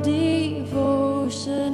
devotion.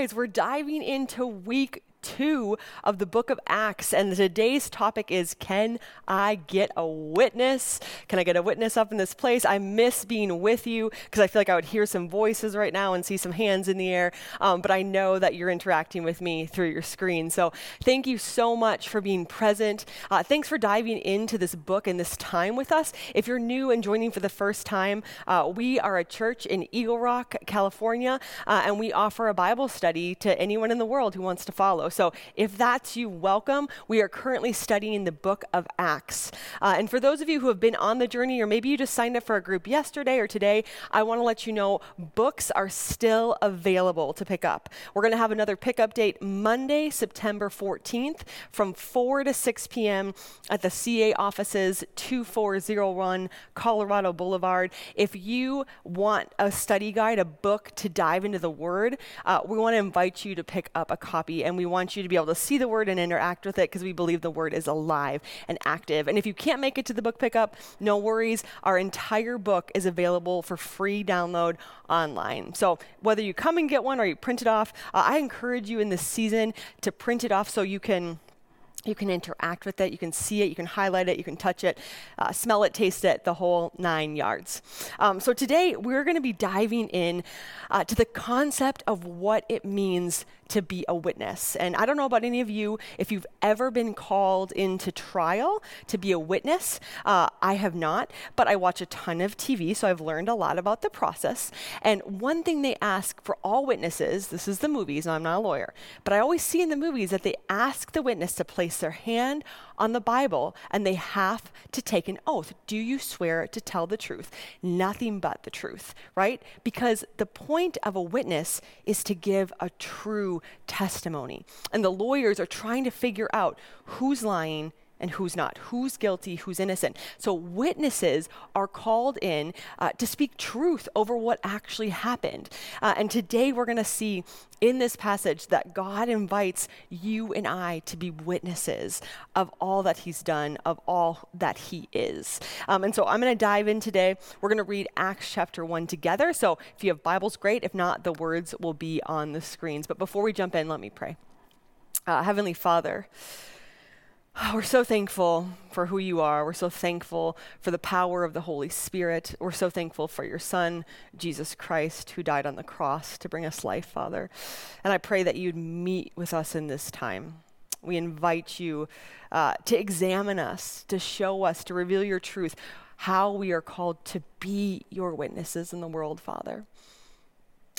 guys. We're diving into week two of the book of Acts, and today's topic is Can I get a witness? Can I get a witness up in this place? I miss being with you because I feel like I would hear some voices right now and see some hands in the air, um, but I know that you're interacting with me through your screen. So thank you so much for being present. Uh, thanks for diving into this book and this time with us. If you're new and joining for the first time, uh, we are a church in Eagle Rock, California, uh, and we offer a Bible study to anyone in the world who wants to follow. So if that's you, welcome. We are currently studying the book of Acts. Uh, and for those of you who have been on the journey, or maybe you just signed up for a group yesterday or today, I want to let you know books are still available to pick up. We're going to have another pickup date Monday, September 14th from 4 to 6 p.m. at the CA offices, 2401 Colorado Boulevard. If you want a study guide, a book to dive into the Word, uh, we want to invite you to pick up a copy and we want you to be able to see the Word and interact with it because we believe the Word is alive and active. And if you can't make it to the book pickup, no worries. Our entire book is available for free download online. So whether you come and get one or you print it off, uh, I encourage you in this season to print it off so you can you can interact with it, you can see it, you can highlight it, you can touch it, uh, smell it, taste it, the whole nine yards. Um, so today we're going to be diving in uh, to the concept of what it means to be a witness. And I don't know about any of you if you've ever been called into trial to be a witness. Uh, I have not, but I watch a ton of TV, so I've learned a lot about the process. And one thing they ask for all witnesses this is the movies, I'm not a lawyer, but I always see in the movies that they ask the witness to place their hand on the Bible and they have to take an oath. Do you swear to tell the truth? Nothing but the truth, right? Because the point of a witness is to give a true testimony. And the lawyers are trying to figure out who's lying and who's not, who's guilty, who's innocent. So witnesses are called in uh, to speak truth over what actually happened. Uh, and today we're going to see in this passage that God invites you and I to be witnesses of all that He's done, of all that He is. Um, and so I'm going to dive in today. We're going to read Acts chapter 1 together. So if you have Bibles, great. If not, the words will be on the screens. But before we jump in, let me pray. Uh, Heavenly Father, Oh, we're so thankful for who you are. We're so thankful for the power of the Holy Spirit. We're so thankful for your Son, Jesus Christ, who died on the cross to bring us life, Father. And I pray that you'd meet with us in this time. We invite you uh, to examine us, to show us, to reveal your truth, how we are called to be your witnesses in the world, Father.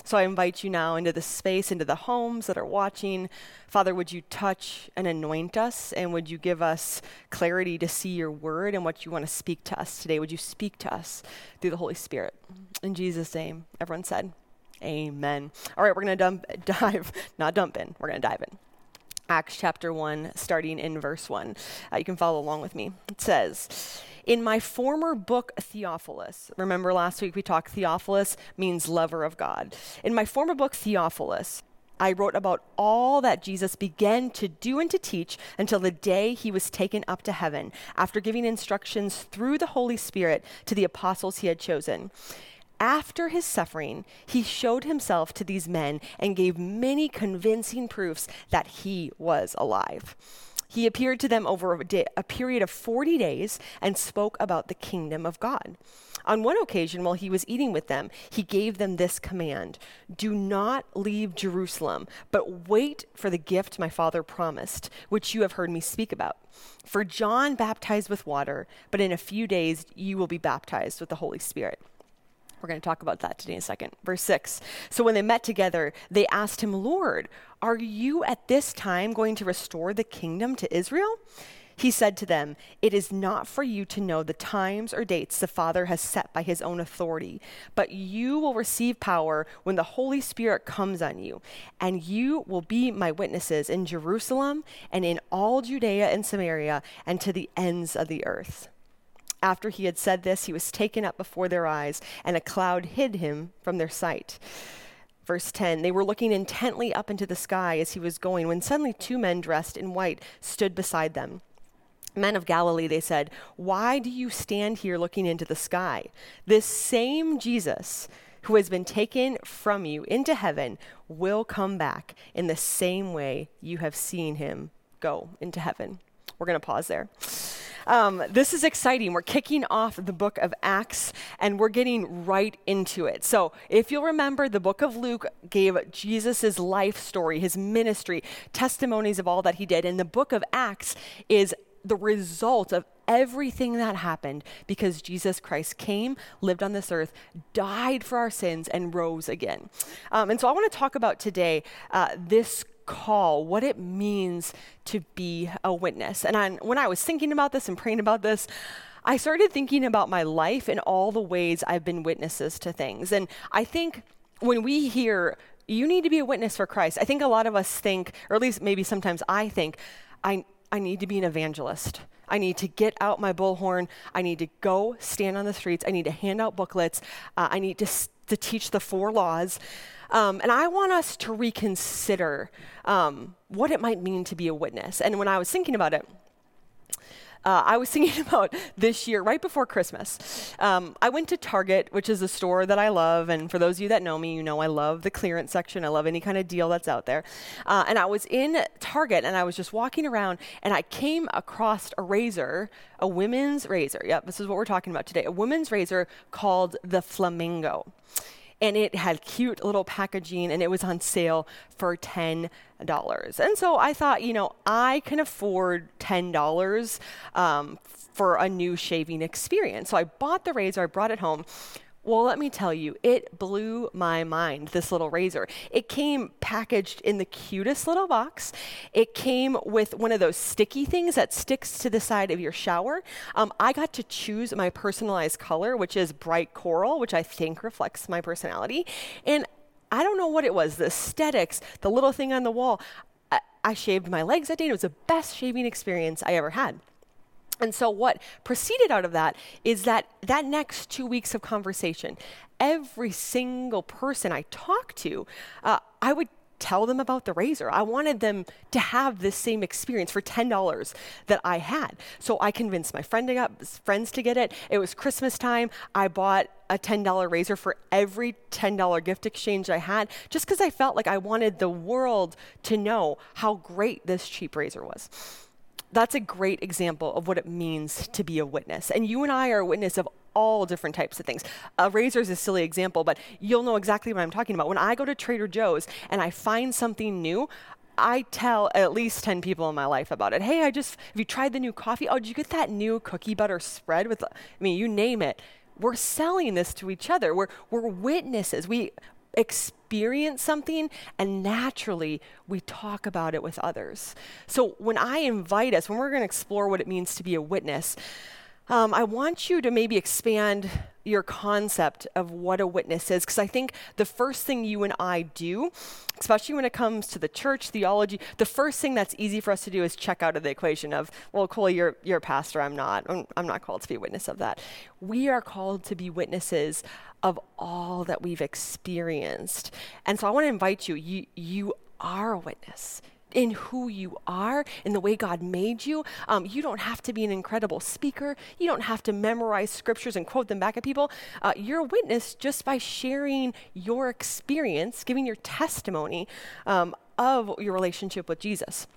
So I invite you now into the space, into the homes that are watching. Father, would you touch and anoint us? And would you give us clarity to see your word and what you want to speak to us today? Would you speak to us through the Holy Spirit? In Jesus' name, everyone said, Amen. All right, we're going to dump, dive, not dump in, we're going to dive in. Acts chapter 1, starting in verse 1. Uh, you can follow along with me. It says, In my former book, Theophilus, remember last week we talked Theophilus means lover of God. In my former book, Theophilus, I wrote about all that Jesus began to do and to teach until the day he was taken up to heaven, after giving instructions through the Holy Spirit to the apostles he had chosen. After his suffering, he showed himself to these men and gave many convincing proofs that he was alive. He appeared to them over a, day, a, period of 40 days and spoke about the kingdom of God. On one occasion, while he was eating with them, he gave them this command Do not leave Jerusalem, but wait for the gift my father promised, which you have heard me speak about. For John baptized with water, but in a few days you will be baptized with the Holy Spirit. We're going to talk about that today in a second. Verse 6. So when they met together, they asked him, Lord, are you at this time going to restore the kingdom to Israel? He said to them, It is not for you to know the times or dates the Father has set by his own authority, but you will receive power when the Holy Spirit comes on you, and you will be my witnesses in Jerusalem and in all Judea and Samaria and to the ends of the earth. After he had said this, he was taken up before their eyes, and a cloud hid him from their sight. Verse 10 They were looking intently up into the sky as he was going, when suddenly two men dressed in white stood beside them. Men of Galilee, they said, Why do you stand here looking into the sky? This same Jesus who has been taken from you into heaven will come back in the same way you have seen him go into heaven. We're going to pause there. Um, this is exciting. We're kicking off the book of Acts and we're getting right into it. So, if you'll remember, the book of Luke gave Jesus' life story, his ministry, testimonies of all that he did. And the book of Acts is the result of everything that happened because Jesus Christ came, lived on this earth, died for our sins, and rose again. Um, and so I want to talk about today uh, this call, what it means to be a witness. And I, when I was thinking about this and praying about this, I started thinking about my life and all the ways I've been witnesses to things. And I think when we hear, you need to be a witness for Christ, I think a lot of us think, or at least maybe sometimes I think, I, I need to be an evangelist. I need to get out my bullhorn. I need to go stand on the streets. I need to hand out booklets. Uh, I need to, to teach the four laws. Um, and I want us to reconsider um, what it might mean to be a witness. And when I was thinking about it, uh, I was thinking about this year, right before Christmas. Um, I went to Target, which is a store that I love. And for those of you that know me, you know I love the clearance section. I love any kind of deal that's out there. Uh, and I was in Target and I was just walking around and I came across a razor, a women's razor. Yep, this is what we're talking about today. A women's razor called the Flamingo and it had cute little packaging and it was on sale for $10. And so I thought, you know, I can afford $10 um, for a new shaving experience. So I bought the razor, I brought it home. Well, let me tell you, it blew my mind, this little razor. It came packaged in the cutest little box. It came with one of those sticky things that sticks to the side of your shower. Um, I got to choose my personalized color, which is bright coral, which I think reflects my personality. And I don't know what it was the aesthetics, the little thing on the wall. I, I shaved my legs that day. And it was the best shaving experience I ever had. And so, what proceeded out of that is that that next two weeks of conversation, every single person I talked to, uh, I would tell them about the razor. I wanted them to have this same experience for $10 that I had. So I convinced my friend to get, friends to get it. It was Christmas time. I bought a $10 razor for every $10 gift exchange I had just because I felt like I wanted the world to know how great this cheap razor was that's a great example of what it means to be a witness. And you and I are a witness of all different types of things. Uh, a razor is a silly example, but you'll know exactly what I'm talking about. When I go to Trader Joe's and I find something new, I tell at least 10 people in my life about it. Hey, I just, have you tried the new coffee? Oh, did you get that new cookie butter spread with, I mean, you name it. We're selling this to each other. We're, we're witnesses. We, experience something and naturally we talk about it with others. So when I invite us, when we're going to explore what it means to be a witness, um, I want you to maybe expand your concept of what a witness is, because I think the first thing you and I do, especially when it comes to the church theology, the first thing that's easy for us to do is check out of the equation of, well, Cole, you're you're a pastor, I'm not. I'm, I'm not called to be a witness of that. We are called to be witnesses of all that we've experienced, and so I want to invite you. You you are a witness in who you are, in the way God made you. Um, you don't have to be an incredible speaker. You don't have to memorize scriptures and quote them back at people. Uh, you're a witness just by sharing your experience, giving your testimony um, of your relationship with Jesus.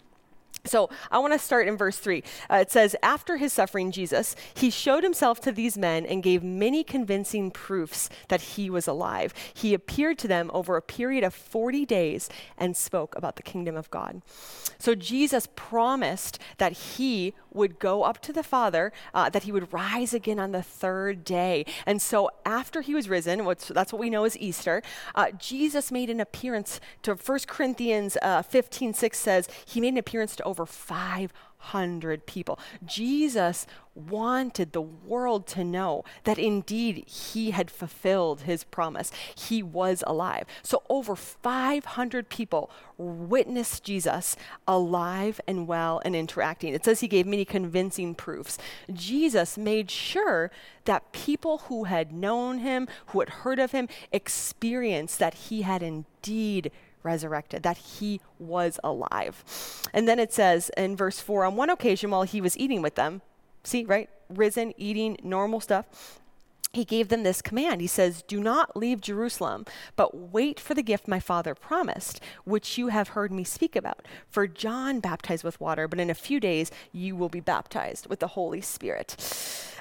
So I want to start in verse 3. Uh, it says, After his suffering, Jesus, he showed himself to these men and gave many convincing proofs that he was alive. He appeared to them over a period of 40 days and spoke about the kingdom of God. So Jesus promised that he would go up to the Father, uh, that he would rise again on the third day. And so after he was risen, that's what we know as Easter, uh, Jesus made an appearance to 1 Corinthians uh, 15 6 says, he made an appearance to over 500 people. Jesus wanted the world to know that indeed he had fulfilled his promise. He was alive. So over 500 people witnessed Jesus alive and well and interacting. It says he gave many convincing proofs. Jesus made sure that people who had known him, who had heard of him, experienced that he had indeed resurrected, that he was alive. And then it says in verse 4 on one occasion while he was eating with them, see, right? Risen, eating, normal stuff. He gave them this command. He says, Do not leave Jerusalem, but wait for the gift my father promised, which you have heard me speak about. For John baptized with water, but in a few days you will be baptized with the Holy Spirit.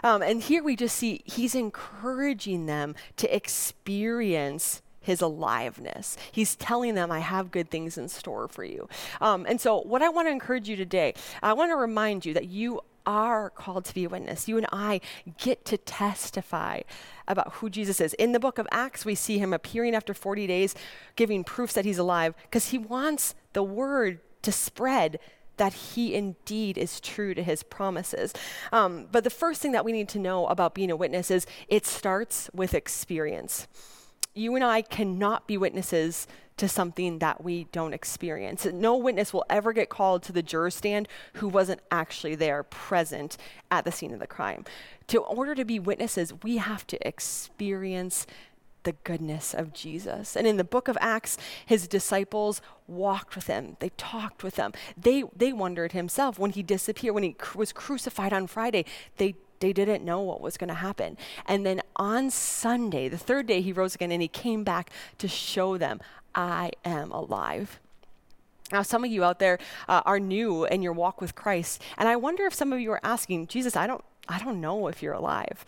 Um, and here we just see he's encouraging them to experience his aliveness. He's telling them, I have good things in store for you. Um, and so, what I want to encourage you today, I want to remind you that you are called to be a witness. You and I get to testify about who Jesus is. In the book of Acts, we see him appearing after 40 days, giving proofs that he's alive, because he wants the word to spread that he indeed is true to his promises. Um, but the first thing that we need to know about being a witness is it starts with experience you and I cannot be witnesses to something that we don't experience. No witness will ever get called to the juror stand who wasn't actually there present at the scene of the crime. To order to be witnesses, we have to experience the goodness of Jesus. And in the book of Acts, his disciples walked with him. They talked with him. They they wondered himself when he disappeared when he cr- was crucified on Friday. They they didn't know what was going to happen. And then on Sunday, the third day, he rose again and he came back to show them, I am alive. Now, some of you out there uh, are new in your walk with Christ, and I wonder if some of you are asking, Jesus, I don't, I don't know if you're alive.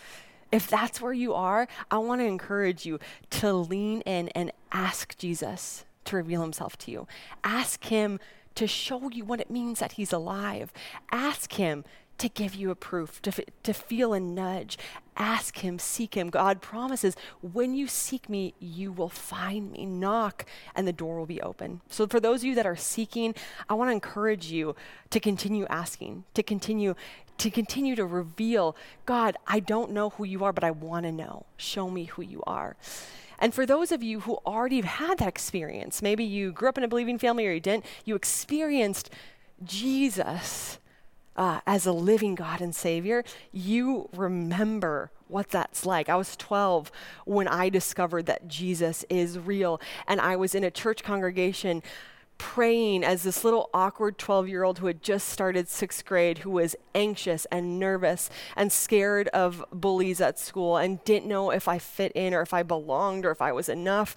If that's where you are, I want to encourage you to lean in and ask Jesus to reveal himself to you. Ask him to show you what it means that he's alive. Ask him to give you a proof, to, f- to feel a nudge. Ask Him, seek Him. God promises, when you seek me, you will find me. Knock, and the door will be open. So, for those of you that are seeking, I want to encourage you to continue asking, to continue. To continue to reveal, God, I don't know who you are, but I want to know. Show me who you are. And for those of you who already have had that experience, maybe you grew up in a believing family or you didn't, you experienced Jesus uh, as a living God and Savior, you remember what that's like. I was 12 when I discovered that Jesus is real, and I was in a church congregation praying as this little awkward 12 year old who had just started sixth grade, who was anxious and nervous and scared of bullies at school and didn't know if I fit in or if I belonged or if I was enough.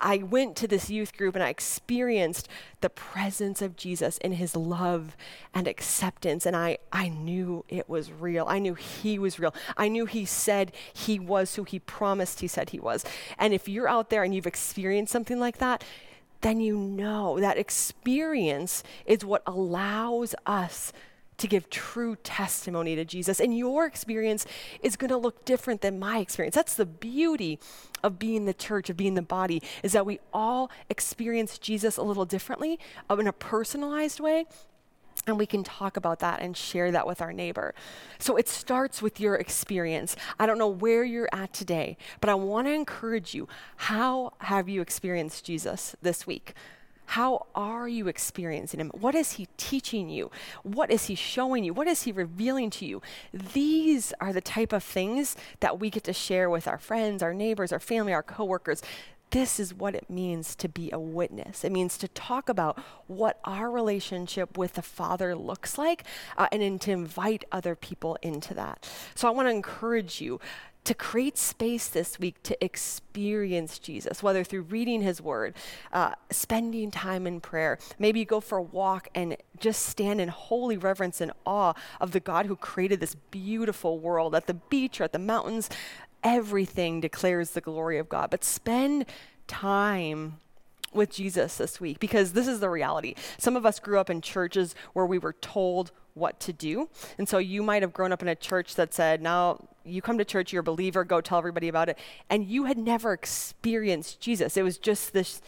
I went to this youth group and I experienced the presence of Jesus in his love and acceptance. And I, I knew it was real. I knew he was real. I knew he said he was who he promised he said he was. And if you're out there and you've experienced something like that, then you know that experience is what allows us to give true testimony to Jesus. And your experience is going to look different than my experience. That's the beauty of being the church, of being the body, is that we all experience Jesus a little differently, uh, in a personalized way, and we can talk about that and share that with our neighbor. So it starts with your experience. I don't know where you're at today, but I want to encourage you. How have you experienced Jesus this week? How are you experiencing him? What is he teaching you? What is he showing you? What is he revealing to you? These are the type of things that we get to share with our friends, our neighbors, our family, our coworkers. This is what it means to be a witness. It means to talk about what our relationship with the Father looks like uh, and then to invite other people into that. So I want to encourage you to create space this week to experience Jesus, whether through reading his word, uh, spending time in prayer. Maybe go for a walk and just stand in holy reverence and awe of the God who created this beautiful world at the beach or at the mountains. Everything declares the glory of God. But spend time with Jesus this week because this is the reality. Some of us grew up in churches where we were told what to do. And so you might have grown up in a church that said, now you come to church, you're a believer, go tell everybody about it. And you had never experienced Jesus. It was just this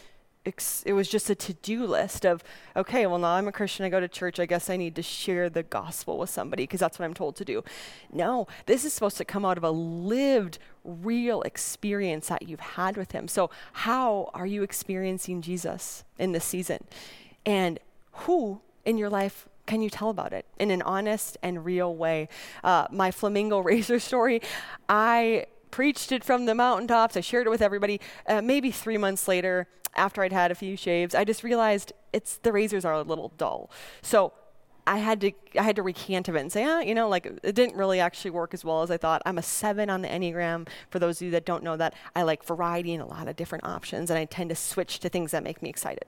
it was just a to-do list of okay well now i'm a christian i go to church i guess i need to share the gospel with somebody because that's what i'm told to do. No this is supposed to come out of a lived real experience that you've had with him. So how are you experiencing jesus in this season? And who in your life can you tell about it in an honest and real way? Uh, my flamingo razor story, I preached it from the mountaintops. I shared it with everybody. Uh, maybe three months later, after I'd had a few shaves, I just realized it's the razors are a little dull. So I had to I had to recant of it and say, ah, you know, like it didn't really actually work as well as I thought. I'm a seven on the Enneagram. For those of you that don't know that, I like variety and a lot of different options, and I tend to switch to things that make me excited.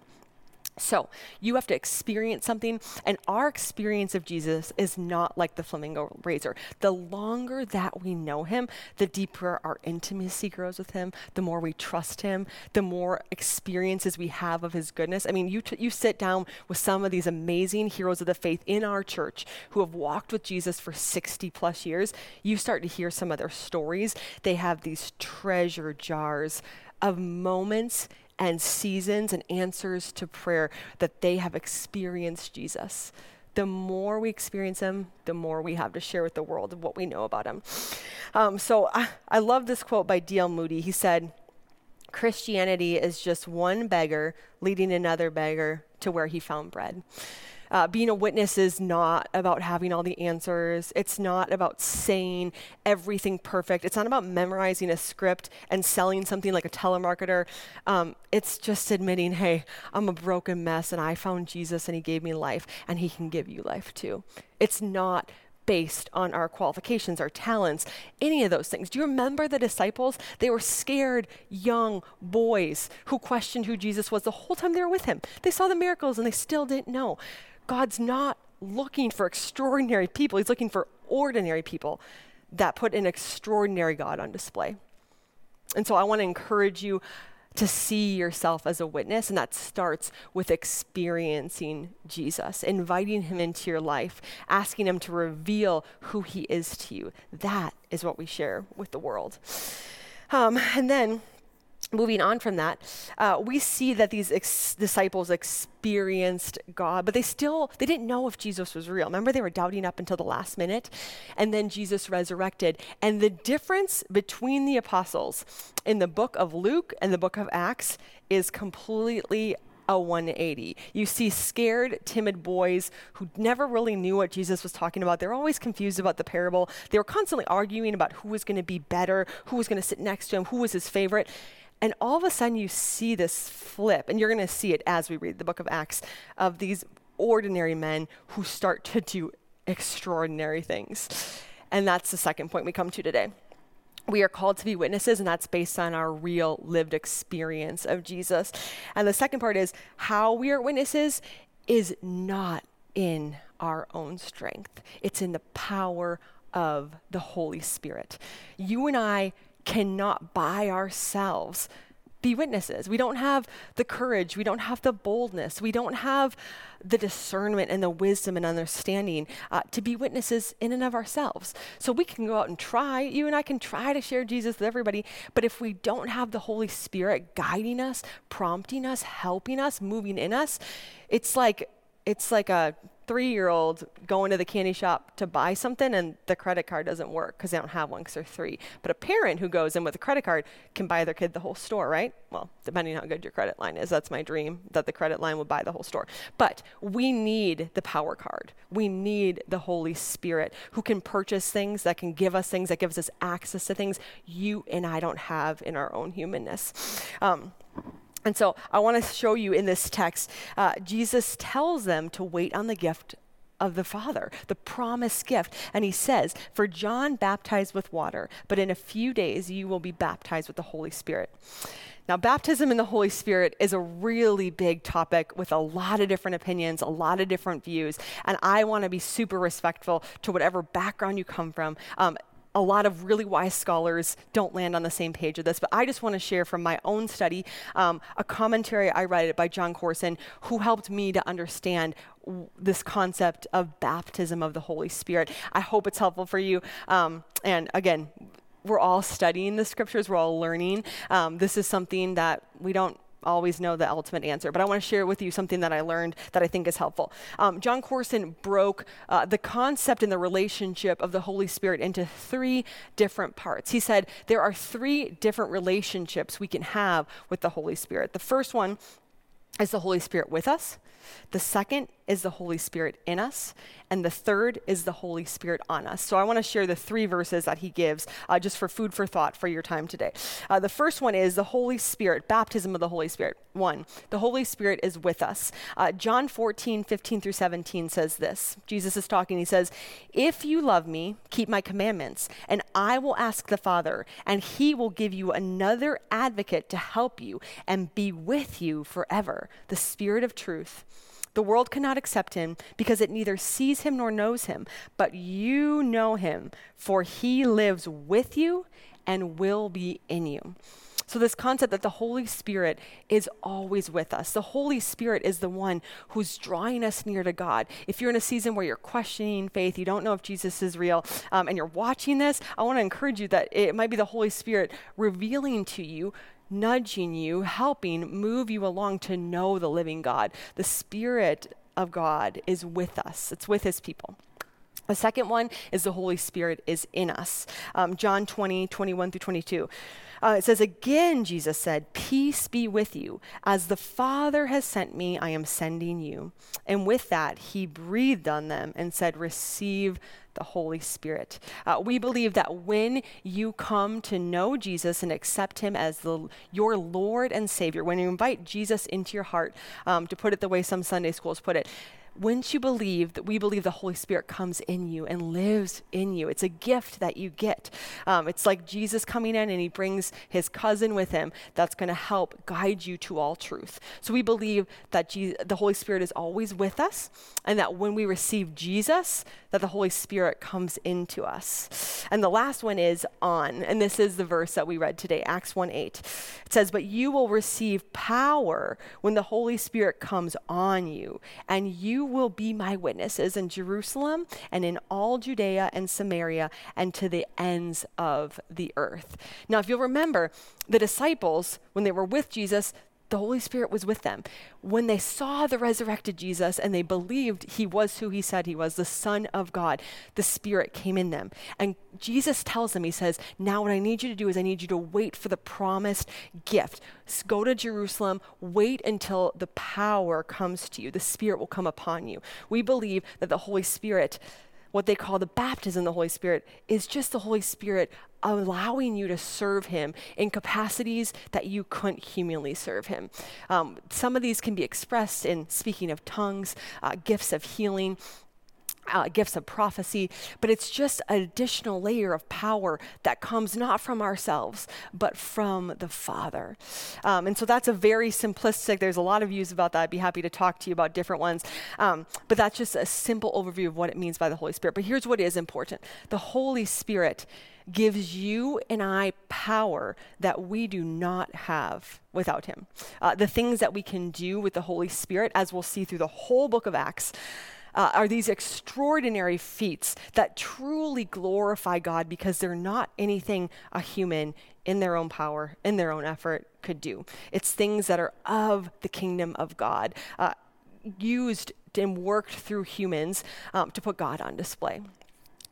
So you have to experience something, and our experience of Jesus is not like the flamingo razor. The longer that we know him, the deeper our intimacy grows with him, the more we trust him, the more experiences we have of his goodness. I mean, you, t- you sit down with some of these amazing heroes of the faith in our church who have walked with Jesus for 60 plus years, you start to hear some of their stories. They have these treasure jars of moments and seasons and answers to prayer that they have experienced Jesus. The more we experience him, the more we have to share with the world of what we know about him. Um, so I, I love this quote by D.L. Moody. He said, Christianity is just one beggar leading another beggar to where he found bread. Uh, being a witness is not about having all the answers. It's not about saying everything perfect. It's not about memorizing a script and selling something like a telemarketer. Um, it's just admitting, hey, I'm a broken mess and I found Jesus and he gave me life and he can give you life too. It's not based on our qualifications, our talents, any of those things. Do you remember the disciples? They were scared young boys who questioned who Jesus was the whole time they were with him. They saw the miracles and they still didn't know. God's not looking for extraordinary people, He's looking for ordinary people that put an extraordinary God on display. And so I want to encourage you to see yourself as a witness, and that starts with experiencing Jesus, inviting him into your life, asking him to reveal who he is to you. That is what we share with the world. Um, and then moving on from that, uh, we see that these ex- disciples experienced God, but they still they didn't know if Jesus was real. Remember, they were doubting up until the last minute, and then Jesus resurrected. And the difference between the apostles in the book of Luke and the book of Acts is completely a 180. You see scared, timid boys who never really knew what Jesus was talking about. They were always confused about the parable. They were constantly arguing about who was going to be better, who was going to sit next to him, who was his favorite. And all of a sudden, you see this flip, and you're going to see it as we read the book of Acts of these ordinary men who start to do extraordinary things. And that's the second point we come to today. We are called to be witnesses, and that's based on our real lived experience of Jesus. And the second part is how we are witnesses is not in our own strength, it's in the power of the Holy Spirit. You and I cannot by ourselves be witnesses. We don't have the courage. We don't have the boldness. We don't have the discernment and the wisdom and understanding uh, to be witnesses in and of ourselves. So we can go out and try. You and I can try to share Jesus with everybody. But if we don't have the Holy Spirit guiding us, prompting us, helping us, moving in us, it's like it's like a three year old going to the candy shop to buy something and the credit card doesn't work because they don't have one because they're three. But a parent who goes in with a credit card can buy their kid the whole store, right? Well, depending on how good your credit line is. That's my dream that the credit line would buy the whole store. But we need the power card. We need the Holy Spirit who can purchase things, that can give us things, that gives us access to things you and I don't have in our own humanness. Um, and so I want to show you in this text, uh, Jesus tells them to wait on the gift of the Father, the promised gift. And he says, For John baptized with water, but in a few days you will be baptized with the Holy Spirit. Now, baptism in the Holy Spirit is a really big topic with a lot of different opinions, a lot of different views, and I want to be super respectful to whatever background you come from. Um, a lot of really wise scholars don't land on the same page of this, but I just want to share from my own study um, a commentary I read by Jon Courson, who helped me to understand w- this concept of baptism of the Holy Spirit. I hope it's helpful for you. Um, and again, we're all studying the scriptures, we're all learning. Um, this is something that we don't always know the ultimate answer, but I want to share with you something that I learned that I think is helpful. Um, Jon Courson broke uh, the concept and the relationship of the Holy Spirit into three different parts. He said there are three different relationships we can have with the Holy Spirit. The first one is the Holy Spirit with us. The second is the Holy Spirit in us. And the third is the Holy Spirit on us. So I want to share the three verses that he gives uh, just for food for thought for your time today. Uh, the first one is the Holy Spirit, baptism of the Holy Spirit. One, the Holy Spirit is with us. Uh, John 14, 15 through 17 says this. Jesus is talking. He says, If you love me, keep my commandments, and I will ask the Father, and he will give you another advocate to help you and be with you forever, the Spirit of truth. The world cannot accept him because it neither sees him nor knows him, but you know him, for he lives with you and will be in you. So, this concept that the Holy Spirit is always with us. The Holy Spirit is the one who's drawing us near to God. If you're in a season where you're questioning faith, you don't know if Jesus is real, um, and you're watching this, I want to encourage you that it might be the Holy Spirit revealing to you nudging you, helping move you along to know the living God. The Spirit of God is with us, it's with His people. The second one is the Holy Spirit is in us. Um, John 20, 21 through 22. Uh, it says, Again, Jesus said, Peace be with you. As the Father has sent me, I am sending you. And with that, he breathed on them and said, Receive the Holy Spirit. Uh, we believe that when you come to know Jesus and accept him as the, your Lord and Savior, when you invite Jesus into your heart, um, to put it the way some Sunday schools put it, once you believe that we believe the Holy Spirit comes in you and lives in you, it's a gift that you get. Um, it's like Jesus coming in and he brings his cousin with him that's going to help guide you to all truth. So we believe that Je- the Holy Spirit is always with us and that when we receive Jesus, that the Holy Spirit comes into us. And the last one is on, and this is the verse that we read today, Acts 1 8. It says, But you will receive power when the Holy Spirit comes on you, and you will be my witnesses in Jerusalem and in all Judea and Samaria and to the ends of the earth. Now, if you'll remember, the disciples, when they were with Jesus, the Holy Spirit was with them. When they saw the resurrected Jesus and they believed he was who he said he was, the Son of God, the Spirit came in them. And Jesus tells them, He says, Now what I need you to do is I need you to wait for the promised gift. Go to Jerusalem, wait until the power comes to you. The Spirit will come upon you. We believe that the Holy Spirit what they call the baptism of the Holy Spirit is just the Holy Spirit allowing you to serve Him in capacities that you couldn't humanly serve Him. Um, some of these can be expressed in speaking of tongues, uh, gifts of healing. Uh, gifts of prophecy, but it's just an additional layer of power that comes not from ourselves, but from the Father. Um, and so that's a very simplistic, there's a lot of views about that. I'd be happy to talk to you about different ones. Um, but that's just a simple overview of what it means by the Holy Spirit. But here's what is important the Holy Spirit gives you and I power that we do not have without Him. Uh, the things that we can do with the Holy Spirit, as we'll see through the whole book of Acts, uh, are these extraordinary feats that truly glorify God because they're not anything a human in their own power, in their own effort could do. It's things that are of the kingdom of God, uh, used and worked through humans um, to put God on display.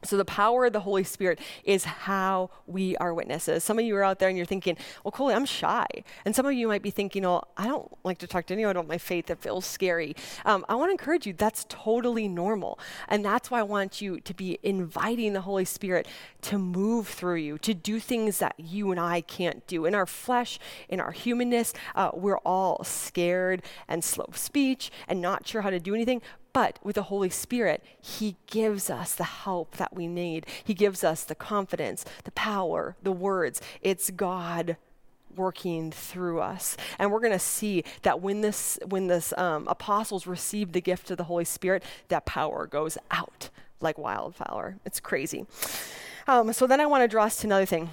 So, the power of the Holy Spirit is how we are witnesses. Some of you are out there and you're thinking, well, Coley, I'm shy. And some of you might be thinking, well, I don't like to talk to anyone about my faith. It feels scary. Um, I want to encourage you, that's totally normal. And that's why I want you to be inviting the Holy Spirit to move through you, to do things that you and I can't do. In our flesh, in our humanness, uh, we're all scared and slow of speech and not sure how to do anything. But with the Holy Spirit, He gives us the help that we need. He gives us the confidence, the power, the words. It's God working through us and we're going to see that when this when this um, apostles received the gift of the holy spirit that power goes out like wildfire it's crazy um, so then i want to draw us to another thing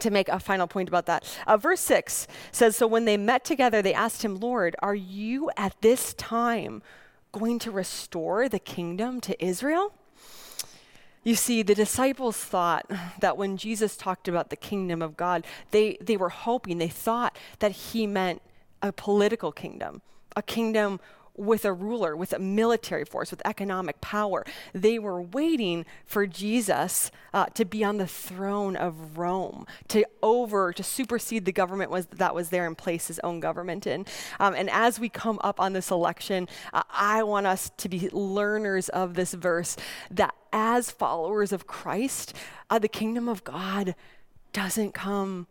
to make a final point about that. Uh, verse 6 says So when they met together, they asked him, Lord, are you at this time going to restore the kingdom to Israel? You see, the disciples thought that when Jesus talked about the kingdom of God, they, they were hoping, they thought that he meant a political kingdom, a kingdom with a ruler, with a military force, with economic power. They were waiting for Jesus uh, to be on the throne of Rome, to over, to supersede the government was, that was there and place his own government in. Um, and as we come up on this election, uh, I want us to be learners of this verse that as followers of Christ, uh, the kingdom of God doesn't come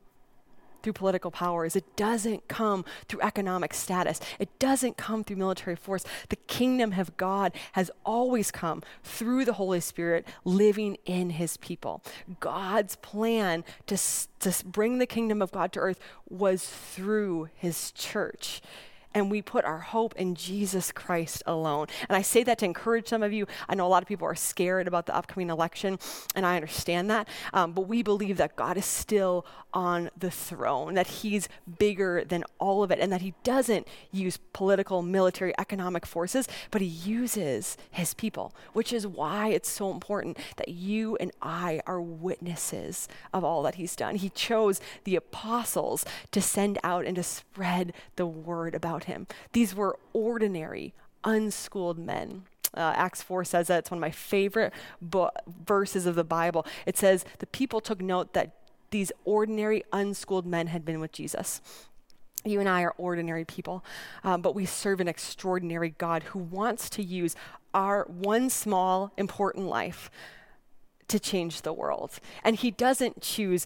through political powers. It doesn't come through economic status. It doesn't come through military force. The kingdom of God has always come through the Holy Spirit living in his people. God's plan to, to bring the kingdom of God to earth was through his church and we put our hope in Jesus Christ alone. And I say that to encourage some of you. I know a lot of people are scared about the upcoming election, and I understand that. Um, but we believe that God is still on the throne, that He's bigger than all of it, and that He doesn't use political, military, economic forces, but He uses His people, which is why it's so important that you and I are witnesses of all that He's done. He chose the apostles to send out and to spread the word about him. These were ordinary, unschooled men. Uh, Acts 4 says that it's one of my favorite bo- verses of the Bible. It says, The people took note that these ordinary, unschooled men had been with Jesus. You and I are ordinary people, um, but we serve an extraordinary God who wants to use our one small, important life to change the world. And He doesn't choose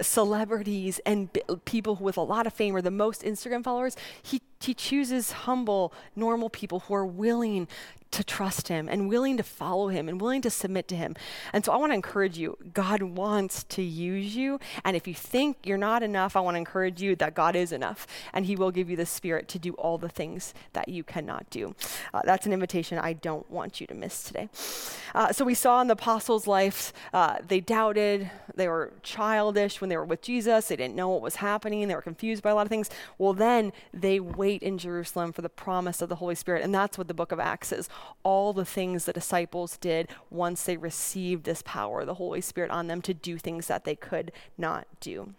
celebrities and people with a lot of fame or the most Instagram followers. He, he chooses humble, normal people who are willing to trust him and willing to follow him and willing to submit to him. And so I want to encourage you God wants to use you. And if you think you're not enough, I want to encourage you that God is enough and he will give you the spirit to do all the things that you cannot do. Uh, that's an invitation I don't want you to miss today. Uh, so we saw in the apostles' lives, uh, they doubted, they were childish when they were with Jesus, they didn't know what was happening, they were confused by a lot of things. Well, then they wait in Jerusalem for the promise of the Holy Spirit. And that's what the book of Acts is all the things the disciples did once they received this power, the Holy Spirit on them to do things that they could not do.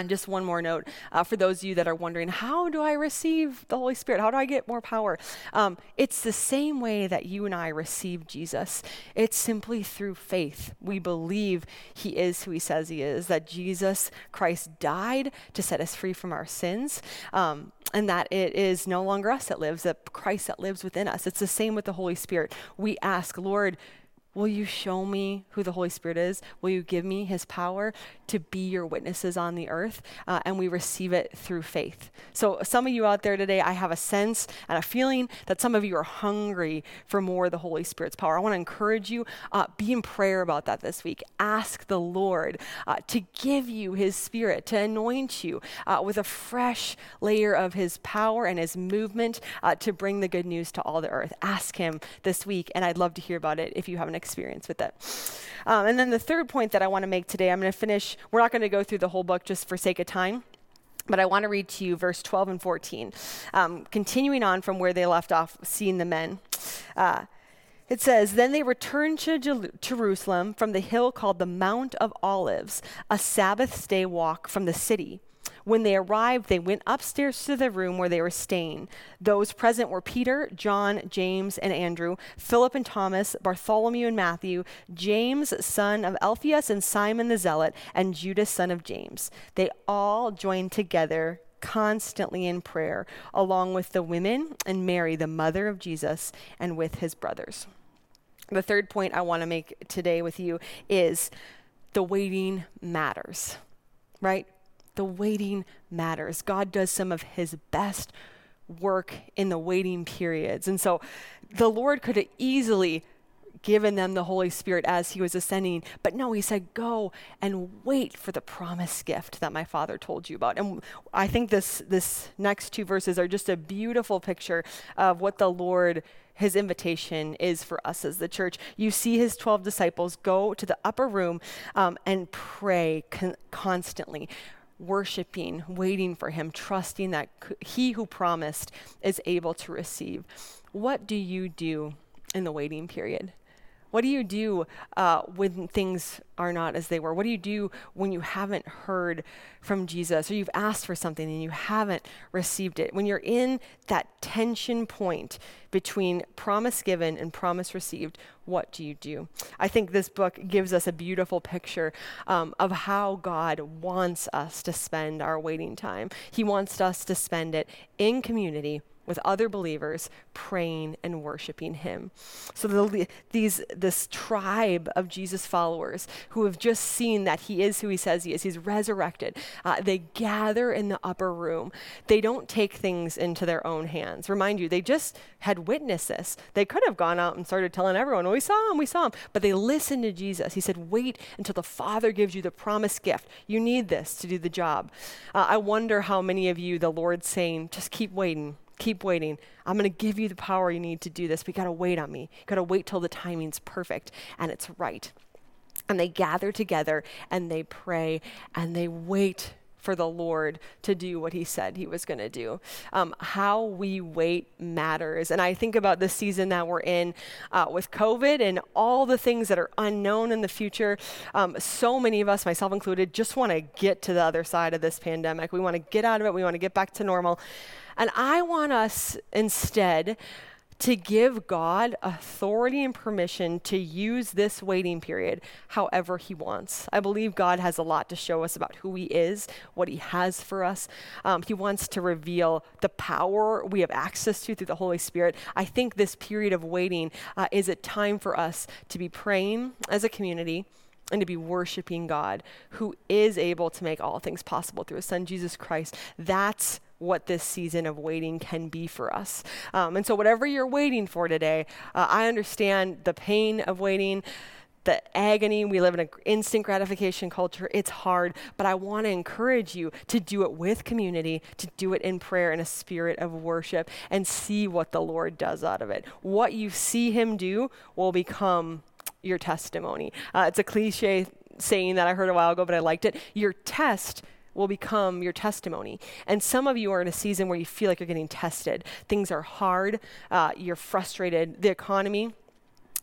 And just one more note uh, for those of you that are wondering, how do I receive the Holy Spirit? How do I get more power? Um, it's the same way that you and I receive Jesus. It's simply through faith. We believe He is who He says He is, that Jesus Christ died to set us free from our sins, um, and that it is no longer us that lives, that Christ that lives within us. It's the same with the Holy Spirit. We ask, Lord, Will you show me who the Holy Spirit is? Will you give me his power to be your witnesses on the earth? Uh, and we receive it through faith. So, some of you out there today, I have a sense and a feeling that some of you are hungry for more of the Holy Spirit's power. I want to encourage you, uh, be in prayer about that this week. Ask the Lord uh, to give you his spirit, to anoint you uh, with a fresh layer of his power and his movement uh, to bring the good news to all the earth. Ask him this week, and I'd love to hear about it if you have an experience with it. Um, and then the third point that I want to make today, I'm going to finish. We're not going to go through the whole book just for sake of time. But I want to read to you verse 12 and 14. Um, continuing on from where they left off, seeing the men. Uh, it says, Then they returned to Jer- Jerusalem from the hill called the Mount of Olives, a Sabbath day walk from the city. When they arrived, they went upstairs to the room where they were staying. Those present were Peter, John, James, and Andrew, Philip and Thomas, Bartholomew and Matthew, James, son of Alphaeus, and Simon the Zealot, and Judas, son of James. They all joined together constantly in prayer, along with the women and Mary, the mother of Jesus, and with his brothers. The third point I want to make today with you is the waiting matters, right? The waiting matters. God does some of his best work in the waiting periods. And so the Lord could have easily given them the Holy Spirit as he was ascending. But no, he said, go and wait for the promised gift that my father told you about. And I think this, this next two verses are just a beautiful picture of what the Lord his invitation is for us as the church. You see his 12 disciples go to the upper room um, and pray con- constantly, worshiping, waiting for him, trusting that he who promised is able to receive. What do you do in the waiting period? What do you do uh, when things are not as they were? What do you do when you haven't heard from Jesus or you've asked for something and you haven't received it? When you're in that tension point between promise given and promise received, what do you do? I think this book gives us a beautiful picture um, of how God wants us to spend our waiting time. He wants us to spend it in community with other believers praying and worshiping him. So the, these this tribe of Jesus followers who have just seen that he is who he says he is, he's resurrected. Uh, they gather in the upper room. They don't take things into their own hands. Remind you, they just had witnesses. They could have gone out and started telling everyone, "We saw him, we saw him," but they listened to Jesus. He said, "Wait until the Father gives you the promised gift. You need this to do the job." Uh, I wonder how many of you the Lord's saying, "Just keep waiting." Keep waiting. I'm going to give you the power you need to do this. But you got to wait on me. Got to wait till the timing's perfect and it's right. And they gather together and they pray and they wait for the Lord to do what He said He was going to do. Um, how we wait matters. And I think about the season that we're in uh, with COVID and all the things that are unknown in the future. Um, so many of us, myself included, just want to get to the other side of this pandemic. We want to get out of it, we want to get back to normal. And I want us instead to give God authority and permission to use this waiting period however He wants. I believe God has a lot to show us about who He is, what He has for us. Um, he wants to reveal the power we have access to through the Holy Spirit. I think this period of waiting uh, is a time for us to be praying as a community and to be worshiping God who is able to make all things possible through his son Jesus Christ. That's what this season of waiting can be for us. Um, and so, whatever you're waiting for today, uh, I understand the pain of waiting. The agony, we live in an instant gratification culture. It's hard, but I want to encourage you to do it with community, to do it in prayer in a spirit of worship, and see what the Lord does out of it. What you see Him do will become your testimony. Uh, it's a cliche saying that I heard a while ago, but I liked it. Your test will become your testimony. And some of you are in a season where you feel like you're getting tested. Things are hard, uh, you're frustrated. The economy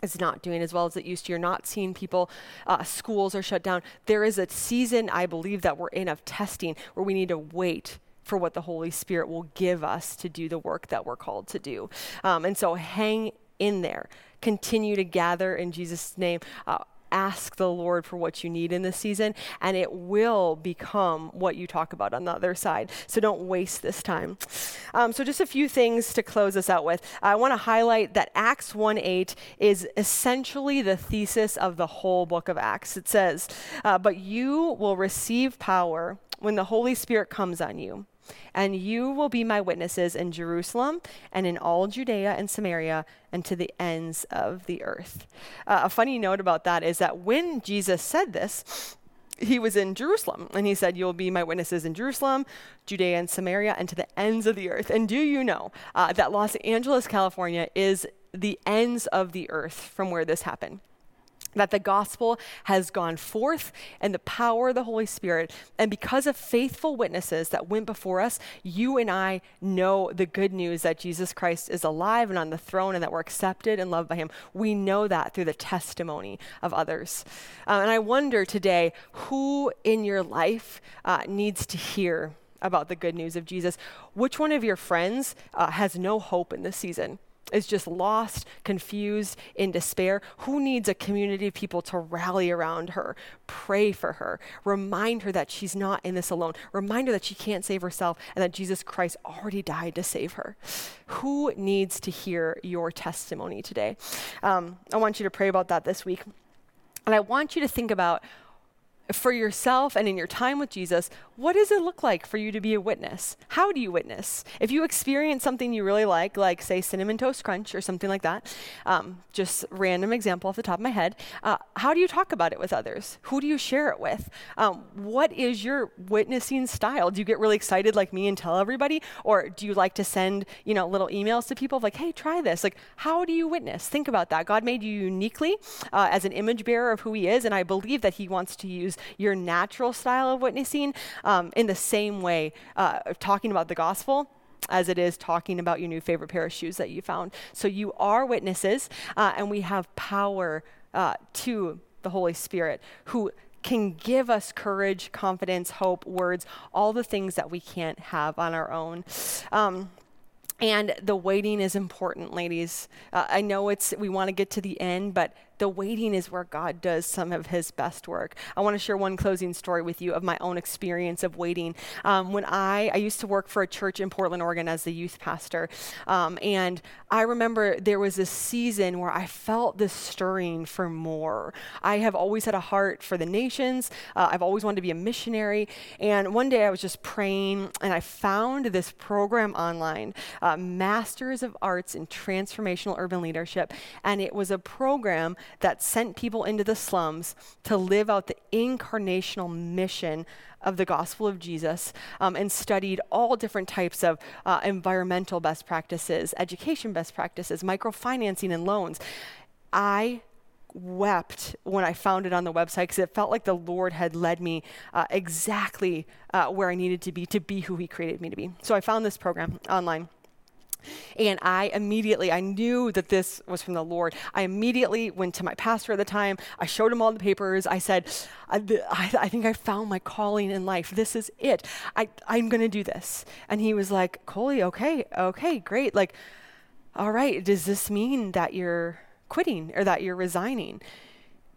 is not doing as well as it used to. You're not seeing people, uh, schools are shut down. There is a season, I believe, that we're in of testing where we need to wait for what the Holy Spirit will give us to do the work that we're called to do. Um, and so hang in there. Continue to gather in Jesus' name. Uh, ask the Lord for what you need in this season, and it will become what you talk about on the other side. So don't waste this time. Um, so, just a few things to close us out with. I want to highlight that Acts 1 8 is essentially the thesis of the whole book of Acts. It says, uh, But you will receive power when the Holy Spirit comes on you and you will be my witnesses in Jerusalem and in all Judea and Samaria and to the ends of the earth. Uh, a funny note about that is that when Jesus said this, he was in Jerusalem and he said, You'll be my witnesses in Jerusalem, Judea, and Samaria, and to the ends of the earth. And do you know uh, that Los Angeles, California is the ends of the earth from where this happened? That the gospel has gone forth in the power of the Holy Spirit. And because of faithful witnesses that went before us, you and I know the good news that Jesus Christ is alive and on the throne and that we're accepted and loved by him. We know that through the testimony of others. Uh, and I wonder today who in your life uh, needs to hear about the good news of Jesus? Which one of your friends uh, has no hope in this season? Is just lost, confused, in despair, who needs a community of people to rally around her, pray for her, remind her that she's not in this alone, remind her that she can't save herself and that Jesus Christ already died to save her? Who needs to hear your testimony today? Um, I want you to pray about that this week. And I want you to think about for yourself and in your time with Jesus, what does it look like for you to be a witness? How do you witness? If you experience something you really like, like say cinnamon toast crunch or something like that, um, just random example off the top of my head, uh, how do you talk about it with others? Who do you share it with? Um, what is your witnessing style? Do you get really excited like me and tell everybody, or do you like to send you know little emails to people like, hey, try this? Like, how do you witness? Think about that. God made you uniquely uh, as an image bearer of who He is, and I believe that He wants to use your natural style of witnessing um, in the same way, uh, talking about the gospel as it is talking about your new favorite pair of shoes that you found. So you are witnesses, uh, and we have power uh, to the Holy Spirit who can give us courage, confidence, hope, words, all the things that we can't have on our own. Um, and the waiting is important, ladies. Uh, I know it's we want to get to the end, but the waiting is where God does some of his best work. I want to share one closing story with you of my own experience of waiting. Um, when I, I used to work for a church in Portland, Oregon as the youth pastor, um, and I remember there was a season where I felt this stirring for more. I have always had a heart for the nations. Uh, I've always wanted to be a missionary. And one day I was just praying and I found this program online, uh, Masters of Arts in Transformational Urban Leadership. And it was a program that sent people into the slums to live out the incarnational mission of the gospel of Jesus um, and studied all different types of uh, environmental best practices, education best practices, microfinancing and loans. I wept when I found it on the website because it felt like the Lord had led me uh, exactly uh, where I needed to be to be who He created me to be. So I found this program online. And I immediately, I knew that this was from the Lord. I immediately went to my pastor at the time. I showed him all the papers. I said, I, I, think I found my calling in life. This is it. I, I'm going to do this. And he was like, Coley, okay, okay, great. Like, all right, does this mean that you're quitting or that you're resigning?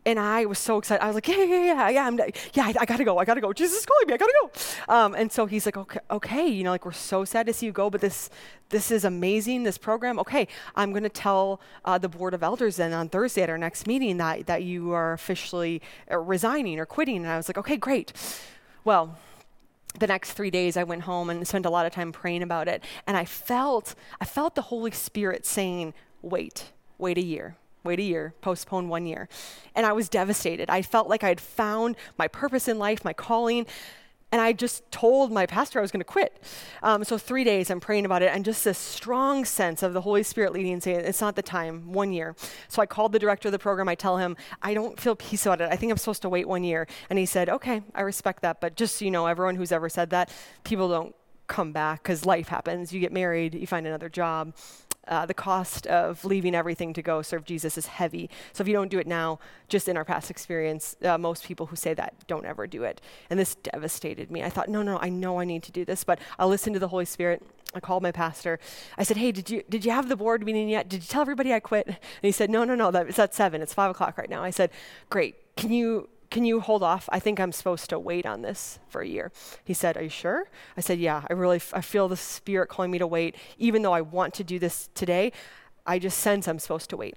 And I was so excited. I was like, yeah, yeah, yeah, yeah, I'm, yeah, I, I, gotta go, I gotta go. Jesus is calling me, I gotta go. Um, and so he's like, okay, okay, you know, like we're so sad to see you go, but this, this is amazing, this program. Okay, I'm gonna tell uh, the board of elders then on Thursday at our next meeting that that you are officially uh, resigning or quitting. And I was like, okay, great. Well, the next three days I went home and spent a lot of time praying about it, and I felt, I felt the Holy Spirit saying, wait, wait a year wait a year, postpone one year. And I was devastated. I felt like I had found my purpose in life, my calling. And I just told my pastor I was going to quit. Um, so, three days I'm praying about it, and just this strong sense of the Holy Spirit leading and saying, It's not the time, one year. So, I called the director of the program. I tell him, I don't feel peace about it. I think I'm supposed to wait one year. And he said, Okay, I respect that. But just so you know, everyone who's ever said that, people don't come back because life happens. You get married, you find another job uh, the cost of leaving everything to go serve Jesus is heavy. So if you don't do it now, just in our past experience, uh, most people who say that don't ever do it. And this devastated me. I thought, no, no, I know I need to do this, but I'll listen to the Holy Spirit. I called my pastor. I said, "Hey, did you did you have the board meeting yet? Did you tell everybody I quit?" And he said, "No, no, no. That, it's at seven. It's five o'clock right now." I said, "Great. Can you can you hold off? I think I'm supposed to wait on this for a year. He said, Are you sure? I said, Yeah, I really f- I feel the Spirit calling me to wait. Even though I want to do this today, I just sense I'm supposed to wait.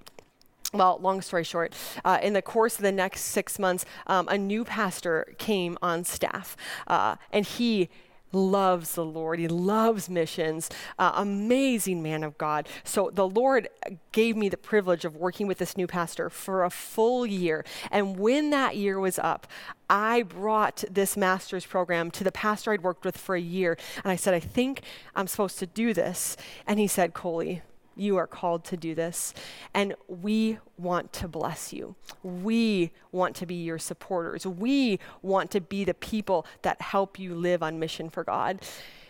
Well, long story short, uh, in the course of the next six months, um, a new pastor came on staff, uh, and he loves the Lord. He loves missions. Uh, amazing man of God. So the Lord gave me the privilege of working with this new pastor for a full year. And when that year was up, I brought this master's program to the pastor I'd worked with for a year. And I said, I think I'm supposed to do this. And he said, Coley, You are called to do this. And we want to bless you. We want to be your supporters. We want to be the people that help you live on mission for God.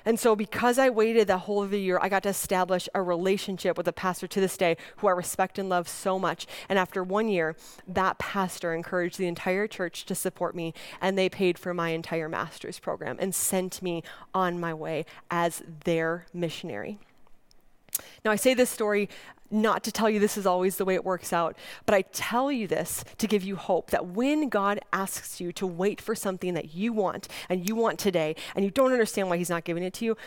And so, because I waited the whole of the year, I got to establish a relationship with a pastor to this day who I respect and love so much. And after one year, that pastor encouraged the entire church to support me, and they paid for my entire master's program and sent me on my way as their missionary. Now, I say this story not to tell you this is always the way it works out, but I tell you this to give you hope that when God asks you to wait for something that you want and you want today, and you don't understand why He's not giving it to you,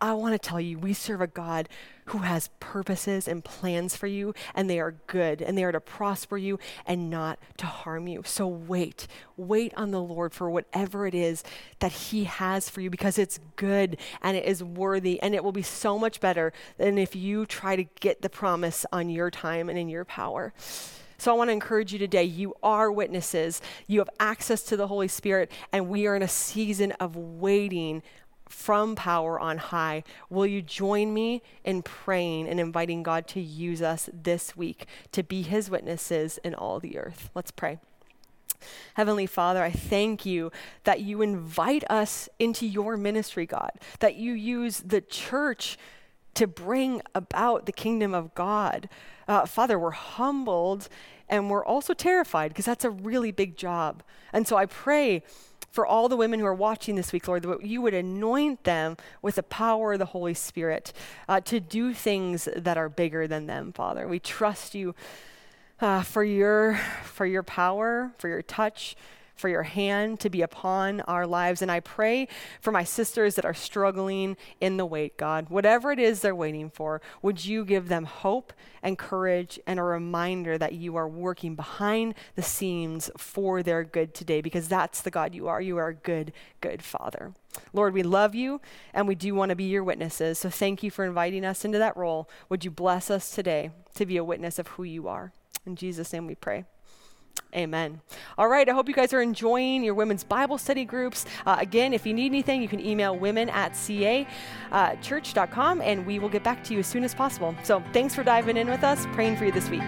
I want to tell you we serve a God who has purposes and plans for you, and they are good, and they are to prosper you and not to harm you. So wait, wait on the Lord for whatever it is that He has for you because it's good and it is worthy, and it will be so much better than if you try to get the promise on your time and in your power. So I want to encourage you today. You are witnesses. You have access to the Holy Spirit, and we are in a season of waiting from power on high. Will you join me in praying and inviting God to use us this week to be his witnesses in all the earth? Let's pray. Heavenly Father, I thank you that you invite us into your ministry, God, that you use the church to bring about the kingdom of God. Uh, Father, we're humbled and we're also terrified because that's a really big job. And so I pray for all the women who are watching this week, Lord, that you would anoint them with the power of the Holy Spirit uh, to do things that are bigger than them, Father. We trust you uh, for your for your power, for your touch, for your hand to be upon our lives. And I pray for my sisters that are struggling in the wait, God. Whatever it is they're waiting for, would you give them hope and courage and a reminder that you are working behind the scenes for their good today because that's the God you are. You are a good, good Father. Lord, we love you and we do want to be your witnesses. So thank you for inviting us into that role. Would you bless us today to be a witness of who you are? In Jesus' name we pray. Amen. All right, I hope you guys are enjoying your women's Bible study groups. Uh, again, if you need anything, you can email women at cachurch.com uh, and we will get back to you as soon as possible. So thanks for diving in with us, praying for you this week.